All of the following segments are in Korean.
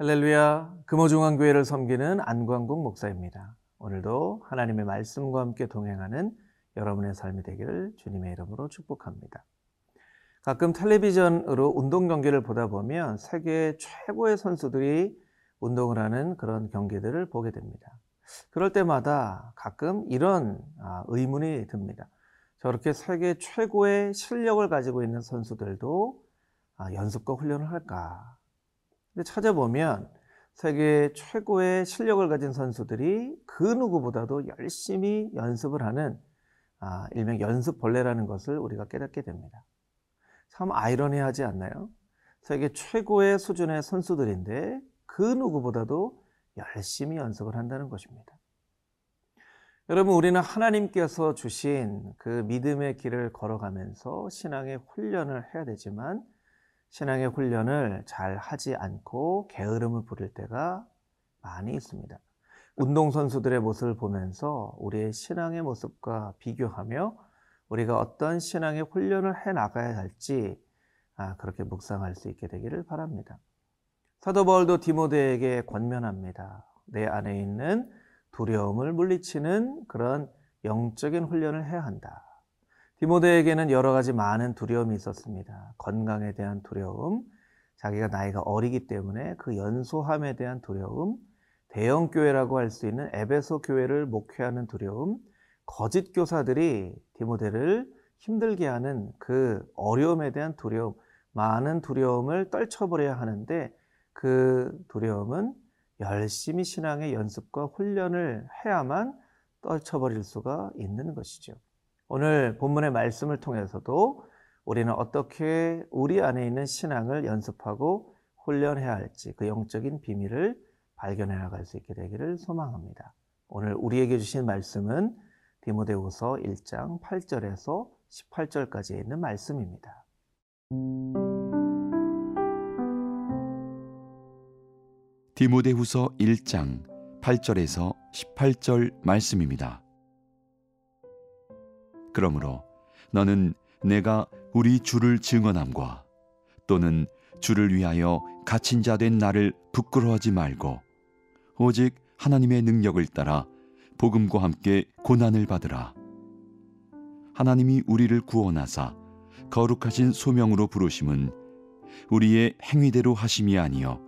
할렐루야, 금호중앙교회를 섬기는 안광국 목사입니다. 오늘도 하나님의 말씀과 함께 동행하는 여러분의 삶이 되기를 주님의 이름으로 축복합니다. 가끔 텔레비전으로 운동 경기를 보다 보면 세계 최고의 선수들이 운동을 하는 그런 경기들을 보게 됩니다. 그럴 때마다 가끔 이런 아, 의문이 듭니다. 저렇게 세계 최고의 실력을 가지고 있는 선수들도 아, 연습과 훈련을 할까? 근데 찾아보면 세계 최고의 실력을 가진 선수들이 그 누구보다도 열심히 연습을 하는 아, 일명 연습벌레라는 것을 우리가 깨닫게 됩니다. 참 아이러니하지 않나요? 세계 최고의 수준의 선수들인데 그 누구보다도 열심히 연습을 한다는 것입니다. 여러분, 우리는 하나님께서 주신 그 믿음의 길을 걸어가면서 신앙의 훈련을 해야 되지만 신앙의 훈련을 잘 하지 않고 게으름을 부릴 때가 많이 있습니다. 운동선수들의 모습을 보면서 우리의 신앙의 모습과 비교하며 우리가 어떤 신앙의 훈련을 해 나가야 할지 아, 그렇게 묵상할 수 있게 되기를 바랍니다. 사도 바울도 디모데에게 권면합니다. 내 안에 있는 두려움을 물리치는 그런 영적인 훈련을 해야 한다. 디모데에게는 여러 가지 많은 두려움이 있었습니다. 건강에 대한 두려움, 자기가 나이가 어리기 때문에 그 연소함에 대한 두려움, 대형 교회라고 할 수 있는 에베소 교회를 목회하는 두려움, 거짓 교사들이 디모데를 힘들게 하는 그 어려움에 대한 두려움, 많은 두려움을 떨쳐버려야 하는데 그 두려움은 열심히 신앙의 연습과 훈련을 해야만 떨쳐버릴 수가 있는 것이죠. 오늘 본문의 말씀을 통해서도 우리는 어떻게 우리 안에 있는 신앙을 연습하고 훈련해야 할지 그 영적인 비밀을 발견해 나갈 수 있게 되기를 소망합니다. 오늘 우리에게 주신 말씀은 디모데후서 1장 8절에서 18절까지 있는 말씀입니다. 디모데후서 1장 8절에서 18절 말씀입니다. 그러므로 너는 내가 우리 주를 증언함과 또는 주를 위하여 갇힌 자 된 나를 부끄러워하지 말고 오직 하나님의 능력을 따라 복음과 함께 고난을 받으라. 하나님이 우리를 구원하사 거룩하신 소명으로 부르심은 우리의 행위대로 하심이 아니요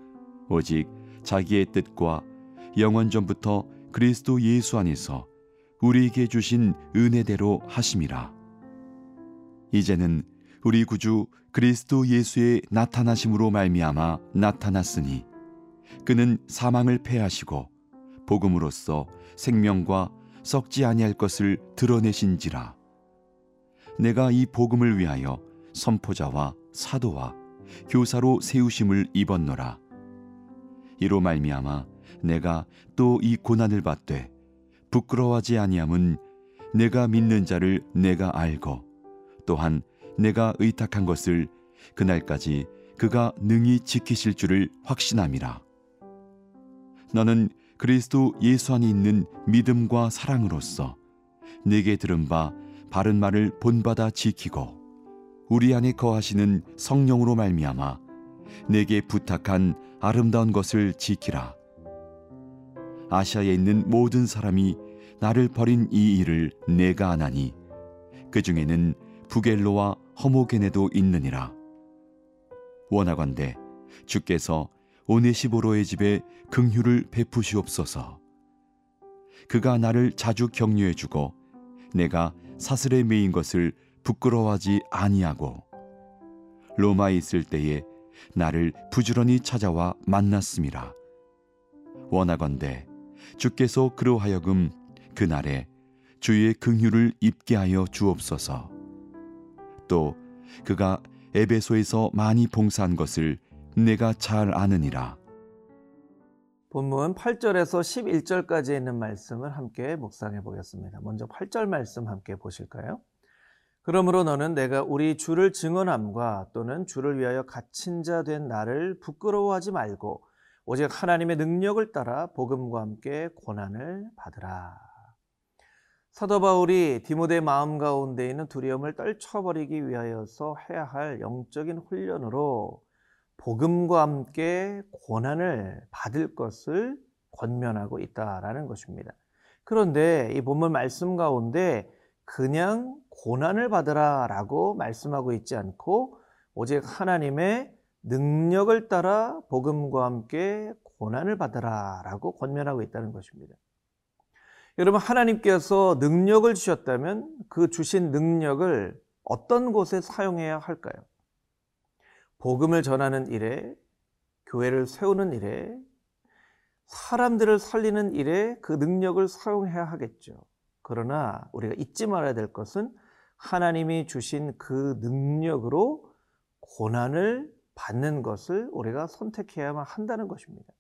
오직 자기의 뜻과 영원 전부터 그리스도 예수 안에서 우리에게 주신 은혜대로 하심이라. 이제는 우리 구주 그리스도 예수의 나타나심으로 말미암아 나타났으니 그는 사망을 패하시고 복음으로써 생명과 썩지 아니할 것을 드러내신지라. 내가 이 복음을 위하여 선포자와 사도와 교사로 세우심을 입었노라. 이로 말미암아 내가 또 이 고난을 받되 부끄러워하지 아니함은 내가 믿는 자를 내가 알고 또한 내가 의탁한 것을 그날까지 그가 능히 지키실 줄을 확신함이라. 너는 그리스도 예수 안에 있는 믿음과 사랑으로서 내게 들은 바 바른 말을 본받아 지키고 우리 안에 거하시는 성령으로 말미암아 내게 부탁한 아름다운 것을 지키라. 아시아에 있는 모든 사람이 나를 버린 이 일을 내가 안하니 그 중에는 부겔로와 허모게네도 있느니라. 원하건대 주께서 오네시보로의 집에 긍휼을 베푸시옵소서. 그가 나를 자주 격려해 주고 내가 사슬에 매인 것을 부끄러워하지 아니하고 로마에 있을 때에 나를 부지런히 찾아와 만났음이라. 원하건대 주께서 그로 하여금 그날에 주의 긍휼을 입게 하여 주옵소서. 또 그가 에베소에서 많이 봉사한 것을 내가 잘 아느니라. 본문 8절에서 11절까지 있는 말씀을 함께 묵상해 보겠습니다. 먼저 8절 말씀 함께 보실까요? 그러므로 너는 내가 우리 주를 증언함과 또는 주를 위하여 갇힌 자 된 나를 부끄러워하지 말고 오직 하나님의 능력을 따라 복음과 함께 고난을 받으라. 사도 바울이 디모데 마음 가운데 있는 두려움을 떨쳐버리기 위하여서 해야 할 영적인 훈련으로 복음과 함께 고난을 받을 것을 권면하고 있다라는 것입니다. 그런데 이 본문 말씀 가운데 그냥 고난을 받으라라고 말씀하고 있지 않고 오직 하나님의 능력을 따라 복음과 함께 고난을 받으라라고 권면하고 있다는 것입니다. 여러분 하나님께서 능력을 주셨다면 그 주신 능력을 어떤 곳에 사용해야 할까요? 복음을 전하는 일에 교회를 세우는 일에 사람들을 살리는 일에 그 능력을 사용해야 하겠죠. 그러나 우리가 잊지 말아야 될 것은 하나님이 주신 그 능력으로 고난을 받는 것을 우리가 선택해야만 한다는 것입니다.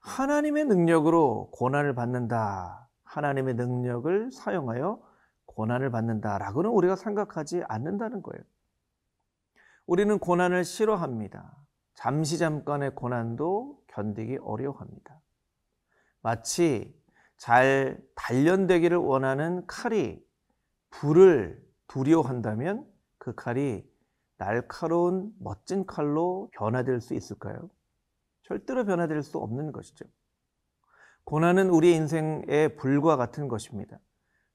하나님의 능력으로 고난을 받는다. 하나님의 능력을 사용하여 고난을 받는다라고는 우리가 생각하지 않는다는 거예요. 우리는 고난을 싫어합니다. 잠시 잠깐의 고난도 견디기 어려워합니다. 마치 잘 단련되기를 원하는 칼이 불을 두려워한다면 그 칼이 날카로운 멋진 칼로 변화될 수 있을까요? 절대로 변화될 수 없는 것이죠. 고난은 우리 인생의 불과 같은 것입니다.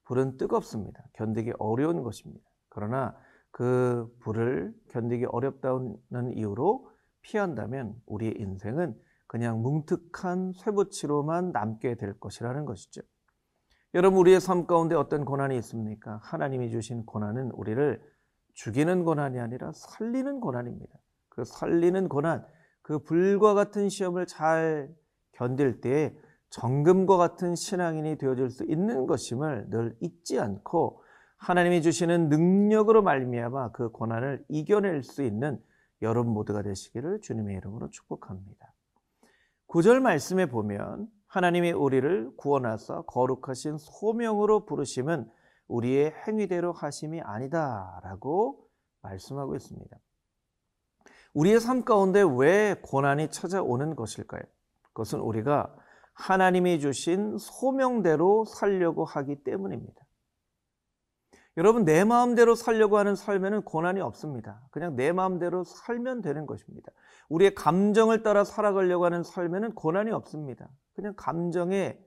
불은 뜨겁습니다. 견디기 어려운 것입니다. 그러나 그 불을 견디기 어렵다는 이유로 피한다면 우리의 인생은 그냥 뭉툭한 쇠붙이로만 남게 될 것이라는 것이죠. 여러분, 우리의 삶 가운데 어떤 고난이 있습니까? 하나님이 주신 고난은 우리를 죽이는 고난이 아니라 살리는 고난입니다. 그 살리는 고난, 그 불과 같은 시험을 잘 견딜 때 정금과 같은 신앙인이 되어줄 수 있는 것임을 늘 잊지 않고 하나님이 주시는 능력으로 말미암아 그 고난을 이겨낼 수 있는 여러분 모두가 되시기를 주님의 이름으로 축복합니다. 9절 말씀에 보면 하나님이 우리를 구원하사 거룩하신 소명으로 부르심은 우리의 행위대로 하심이 아니다라고 말씀하고 있습니다. 우리의 삶 가운데 왜 고난이 찾아오는 것일까요? 그것은 우리가 하나님이 주신 소명대로 살려고 하기 때문입니다. 여러분, 내 마음대로 살려고 하는 삶에는 고난이 없습니다. 그냥 내 마음대로 살면 되는 것입니다. 우리의 감정을 따라 살아가려고 하는 삶에는 고난이 없습니다. 그냥 감정에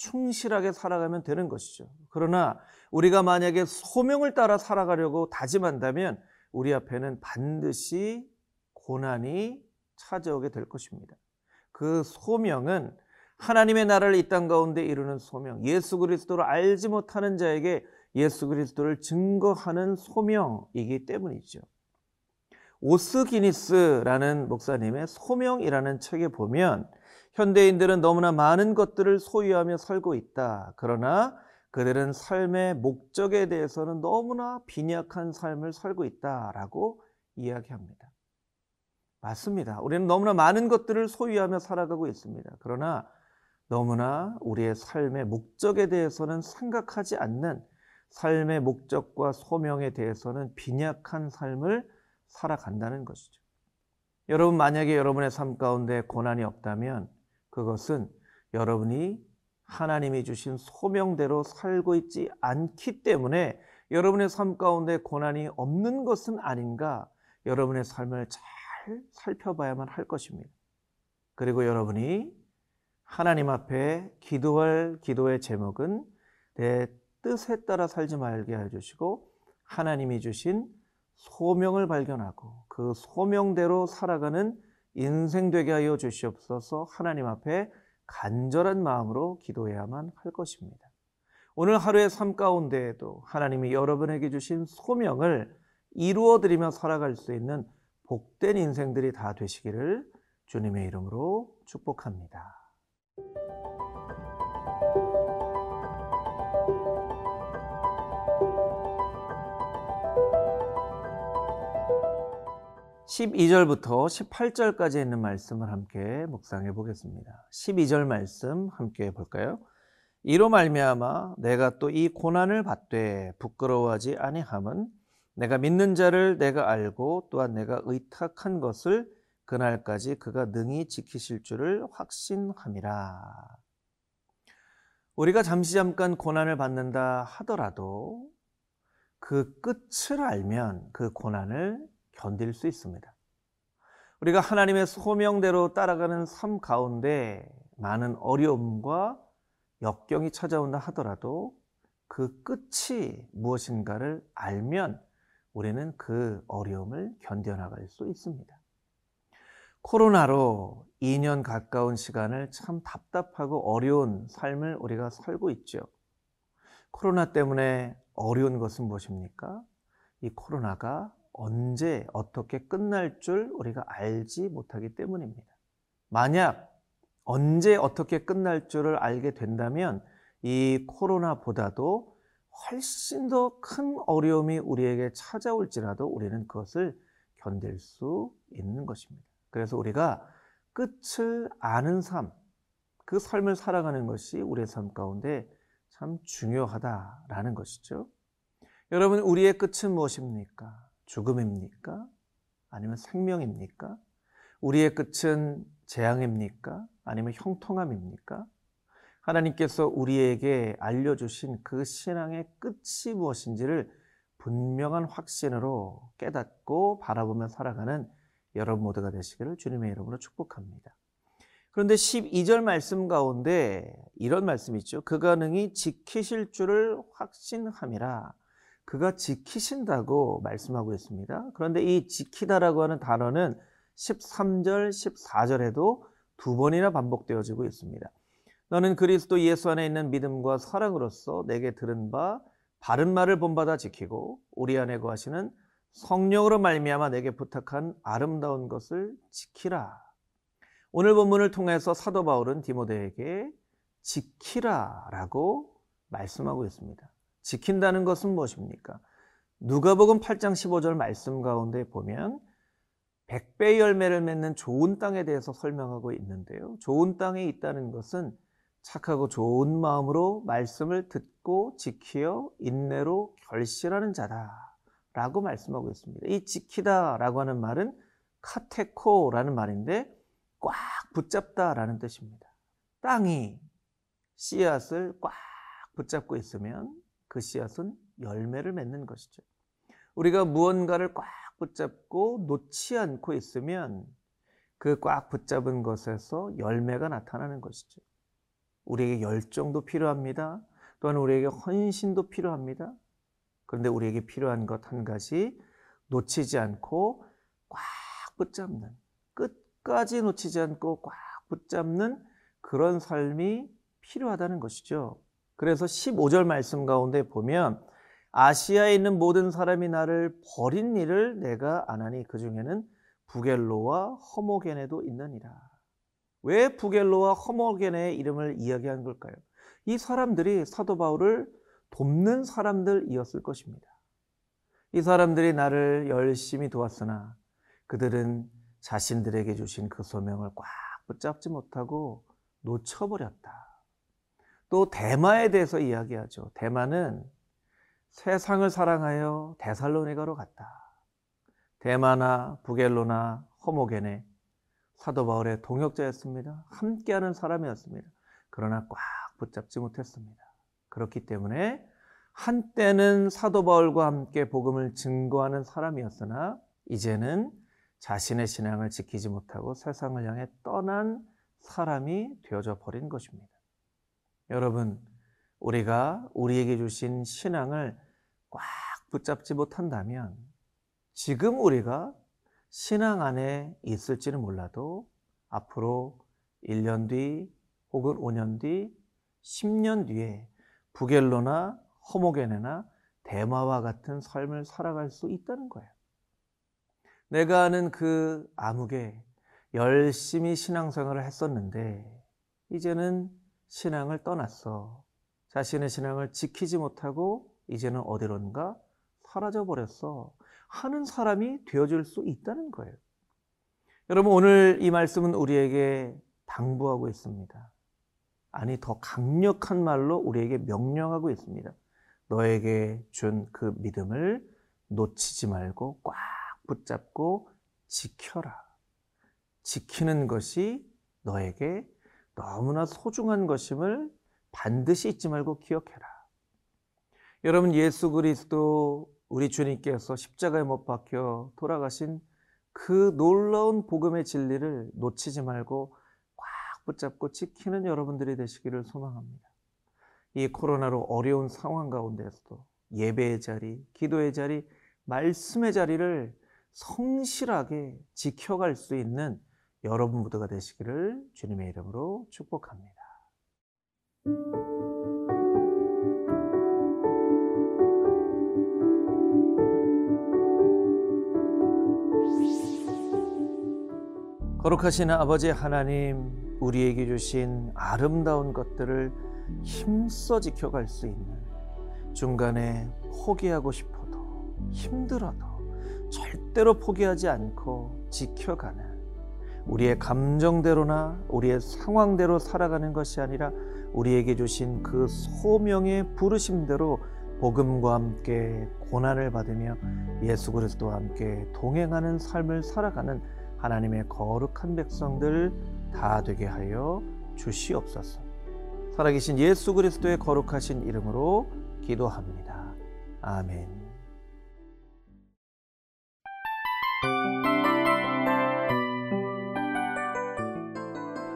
충실하게 살아가면 되는 것이죠. 그러나 우리가 만약에 소명을 따라 살아가려고 다짐한다면 우리 앞에는 반드시 고난이 찾아오게 될 것입니다. 그 소명은 하나님의 나라를 이 땅 가운데 이루는 소명, 예수 그리스도를 알지 못하는 자에게 예수 그리스도를 증거하는 소명이기 때문이죠. 오스 기니스라는 목사님의 소명이라는 책에 보면 현대인들은 너무나 많은 것들을 소유하며 살고 있다. 그러나 그들은 삶의 목적에 대해서는 너무나 빈약한 삶을 살고 있다라고 이야기합니다. 맞습니다. 우리는 너무나 많은 것들을 소유하며 살아가고 있습니다. 그러나 너무나 우리의 삶의 목적에 대해서는 생각하지 않는 삶의 목적과 소명에 대해서는 빈약한 삶을 살아간다는 것이죠. 여러분, 만약에 여러분의 삶 가운데 고난이 없다면 그것은 여러분이 하나님이 주신 소명대로 살고 있지 않기 때문에 여러분의 삶 가운데 고난이 없는 것은 아닌가 여러분의 삶을 잘 살펴봐야만 할 것입니다. 그리고 여러분이 하나님 앞에 기도할 기도의 제목은 내 뜻에 따라 살지 말게 해주시고 하나님이 주신 소명을 발견하고 그 소명대로 살아가는 인생 되게 하여 주시옵소서 하나님 앞에 간절한 마음으로 기도해야만 할 것입니다. 오늘 하루의 삶 가운데에도 하나님이 여러분에게 주신 소명을 이루어 드리며 살아갈 수 있는 복된 인생들이 다 되시기를 주님의 이름으로 축복합니다. 12절부터 18절까지 있는 말씀을 함께 묵상해 보겠습니다. 12절 말씀 함께 볼까요? 이로 말미암아 내가 또 이 고난을 받되 부끄러워하지 아니함은 내가 믿는 자를 내가 알고 또한 내가 의탁한 것을 그날까지 그가 능히 지키실 줄을 확신함이라. 우리가 잠시 잠깐 고난을 받는다 하더라도 그 끝을 알면 그 고난을 견딜 수 있습니다. 우리가 하나님의 소명대로 따라가는 삶 가운데 많은 어려움과 역경이 찾아온다 하더라도 그 끝이 무엇인가를 알면 우리는 그 어려움을 견뎌나갈 수 있습니다. 코로나로 2년 가까운 시간을 참 답답하고 어려운 삶을 우리가 살고 있죠. 코로나 때문에 어려운 것은 무엇입니까? 이 코로나가 언제 어떻게 끝날 줄 우리가 알지 못하기 때문입니다. 만약 언제 어떻게 끝날 줄을 알게 된다면 이 코로나보다도 훨씬 더 큰 어려움이 우리에게 찾아올지라도 우리는 그것을 견딜 수 있는 것입니다. 그래서 우리가 끝을 아는 삶, 그 삶을 살아가는 것이 우리의 삶 가운데 참 중요하다라는 것이죠. 여러분, 우리의 끝은 무엇입니까? 죽음입니까? 아니면 생명입니까? 우리의 끝은 재앙입니까? 아니면 형통함입니까? 하나님께서 우리에게 알려주신 그 신앙의 끝이 무엇인지를 분명한 확신으로 깨닫고 바라보며 살아가는 여러분 모두가 되시기를 주님의 이름으로 축복합니다. 그런데 12절 말씀 가운데 이런 말씀이 있죠. 그가 능히 지키실 줄을 확신함이라. 그가 지키신다고 말씀하고 있습니다. 그런데 이 지키다라고 하는 단어는 13절, 14절에도 두 번이나 반복되어지고 있습니다. 너는 그리스도 예수 안에 있는 믿음과 사랑으로서 내게 들은 바 바른 말을 본받아 지키고 우리 안에 거하시는 성령으로 말미암아 내게 부탁한 아름다운 것을 지키라. 오늘 본문을 통해서 사도 바울은 디모데에게 지키라라고 말씀하고 있습니다. 지킨다는 것은 무엇입니까? 누가복음 8장 15절 말씀 가운데 보면 백배 열매를 맺는 좋은 땅에 대해서 설명하고 있는데요. 좋은 땅에 있다는 것은 착하고 좋은 마음으로 말씀을 듣고 지키어 인내로 결실하는 자다 라고 말씀하고 있습니다. 이 지키다 라고 하는 말은 카테코라는 말인데 꽉 붙잡다 라는 뜻입니다. 땅이 씨앗을 꽉 붙잡고 있으면 그 씨앗은 열매를 맺는 것이죠. 우리가 무언가를 꽉 붙잡고 놓지 않고 있으면 그 꽉 붙잡은 것에서 열매가 나타나는 것이죠. 우리에게 열정도 필요합니다. 또한 우리에게 헌신도 필요합니다. 그런데 우리에게 필요한 것 한 가지 놓치지 않고 꽉 붙잡는 끝까지 놓치지 않고 꽉 붙잡는 그런 삶이 필요하다는 것이죠. 그래서 15절 말씀 가운데 보면 아시아에 있는 모든 사람이 나를 버린 일을 내가 안 하니 그 중에는 부겔로와 허모게네도 있느니라. 왜 부겔로와 허모게네의 이름을 이야기한 걸까요? 이 사람들이 사도 바울을 돕는 사람들이었을 것입니다. 이 사람들이 나를 열심히 도왔으나 그들은 자신들에게 주신 그 소명을 꽉 붙잡지 못하고 놓쳐버렸다. 또 대마에 대해서 이야기하죠. 대마는 세상을 사랑하여 데살로니가로 갔다. 대마나 부겔로나 허모게네 사도 바울의 동역자였습니다. 함께하는 사람이었습니다. 그러나 꽉 붙잡지 못했습니다. 그렇기 때문에 한때는 사도 바울과 함께 복음을 증거하는 사람이었으나 이제는 자신의 신앙을 지키지 못하고 세상을 향해 떠난 사람이 되어져 버린 것입니다. 여러분, 우리가 우리에게 주신 신앙을 꽉 붙잡지 못한다면 지금 우리가 신앙 안에 있을지는 몰라도 앞으로 1년 뒤 혹은 5년 뒤, 10년 뒤에 부겔로나 허모게네나 대마와 같은 삶을 살아갈 수 있다는 거예요. 내가 아는 그 아무개 열심히 신앙생활을 했었는데 이제는 신앙을 떠났어. 자신의 신앙을 지키지 못하고 이제는 어디론가 사라져 버렸어. 하는 사람이 되어줄 수 있다는 거예요. 여러분, 오늘 이 말씀은 우리에게 당부하고 있습니다. 아니, 더 강력한 말로 우리에게 명령하고 있습니다. 너에게 준 그 믿음을 놓치지 말고 꽉 붙잡고 지켜라. 지키는 것이 너에게 너무나 소중한 것임을 반드시 잊지 말고 기억해라. 여러분, 예수 그리스도 우리 주님께서 십자가에 못 박혀 돌아가신 그 놀라운 복음의 진리를 놓치지 말고 꽉 붙잡고 지키는 여러분들이 되시기를 소망합니다. 이 코로나로 어려운 상황 가운데서도 예배의 자리, 기도의 자리, 말씀의 자리를 성실하게 지켜갈 수 있는 여러분 모두가 되시기를 주님의 이름으로 축복합니다. 거룩하신 아버지 하나님, 우리에게 주신 아름다운 것들을 힘써 지켜갈 수 있는 중간에 포기하고 싶어도 힘들어도 절대로 포기하지 않고 지켜가는 우리의 감정대로나 우리의 상황대로 살아가는 것이 아니라 우리에게 주신 그 소명의 부르심대로 복음과 함께 고난을 받으며 예수 그리스도와 함께 동행하는 삶을 살아가는 하나님의 거룩한 백성들 다 되게 하여 주시옵소서. 살아계신 예수 그리스도의 거룩하신 이름으로 기도합니다. 아멘.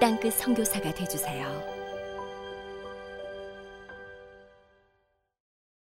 땅끝 선교사가 되주세요.